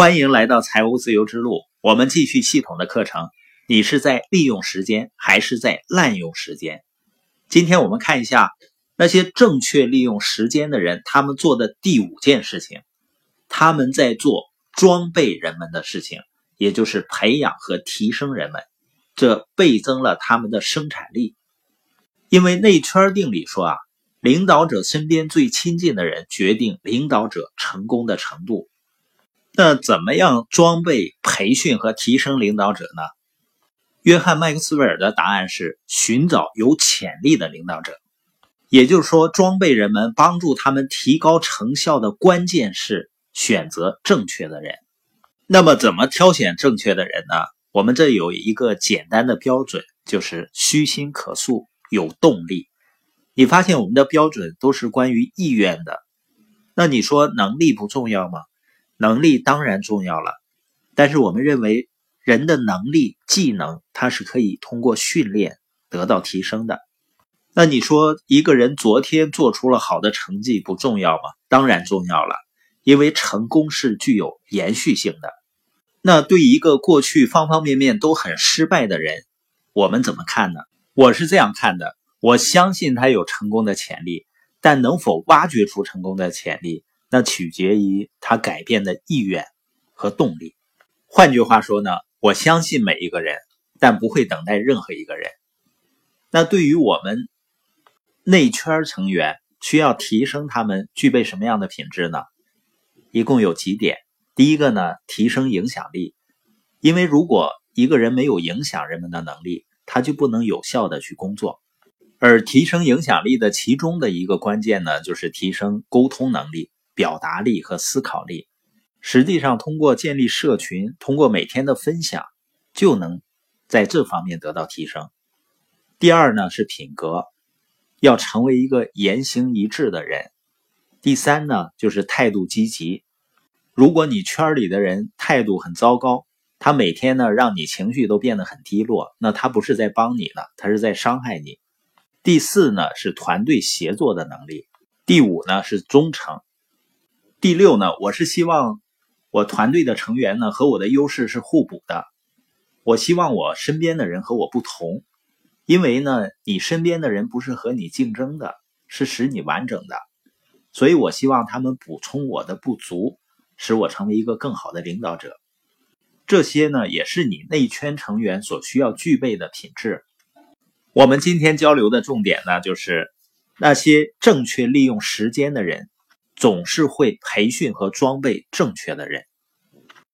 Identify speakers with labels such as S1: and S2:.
S1: 欢迎来到财务自由之路。我们继续系统的课程。你是在利用时间，还是在滥用时间？今天我们看一下那些正确利用时间的人，他们做的第五件事情。他们在做装备人们的事情，也就是培养和提升人们，这倍增了他们的生产力。因为内圈定理说啊，领导者身边最亲近的人决定领导者成功的程度。那怎么样装备、培训和提升领导者呢？约翰·麦克斯韦尔的答案是：寻找有潜力的领导者。也就是说，装备人们、帮助他们提高成效的关键是选择正确的人。那么，怎么挑选正确的人呢？我们这有一个简单的标准，就是虚心可塑、有动力。你发现我们的标准都是关于意愿的。那你说能力不重要吗？能力当然重要了，但是我们认为人的能力、技能，它是可以通过训练得到提升的。那你说一个人昨天做出了好的成绩不重要吗？当然重要了，因为成功是具有延续性的。那对一个过去方方面面都很失败的人，我们怎么看呢？我是这样看的：我相信他有成功的潜力，但能否挖掘出成功的潜力？那取决于他改变的意愿和动力。换句话说呢，我相信每一个人，但不会等待任何一个人。那对于我们内圈成员，需要提升他们具备什么样的品质呢？一共有几点。第一个呢，提升影响力。因为如果一个人没有影响人们的能力，他就不能有效的去工作。而提升影响力的其中的一个关键呢，就是提升沟通能力。表达力和思考力，实际上通过建立社群，通过每天的分享，就能在这方面得到提升。第二呢是品格，要成为一个言行一致的人。第三呢就是态度积极。如果你圈里的人态度很糟糕，他每天呢让你情绪都变得很低落，那他不是在帮你了，他是在伤害你。第四呢是团队协作的能力。第五呢是忠诚。第六呢，我是希望我团队的成员呢和我的优势是互补的。我希望我身边的人和我不同，因为呢，你身边的人不是和你竞争的，是使你完整的。所以我希望他们补充我的不足，使我成为一个更好的领导者。这些呢，也是你内圈成员所需要具备的品质。我们今天交流的重点呢，就是那些正确利用时间的人。总是会培训和装备正确的人。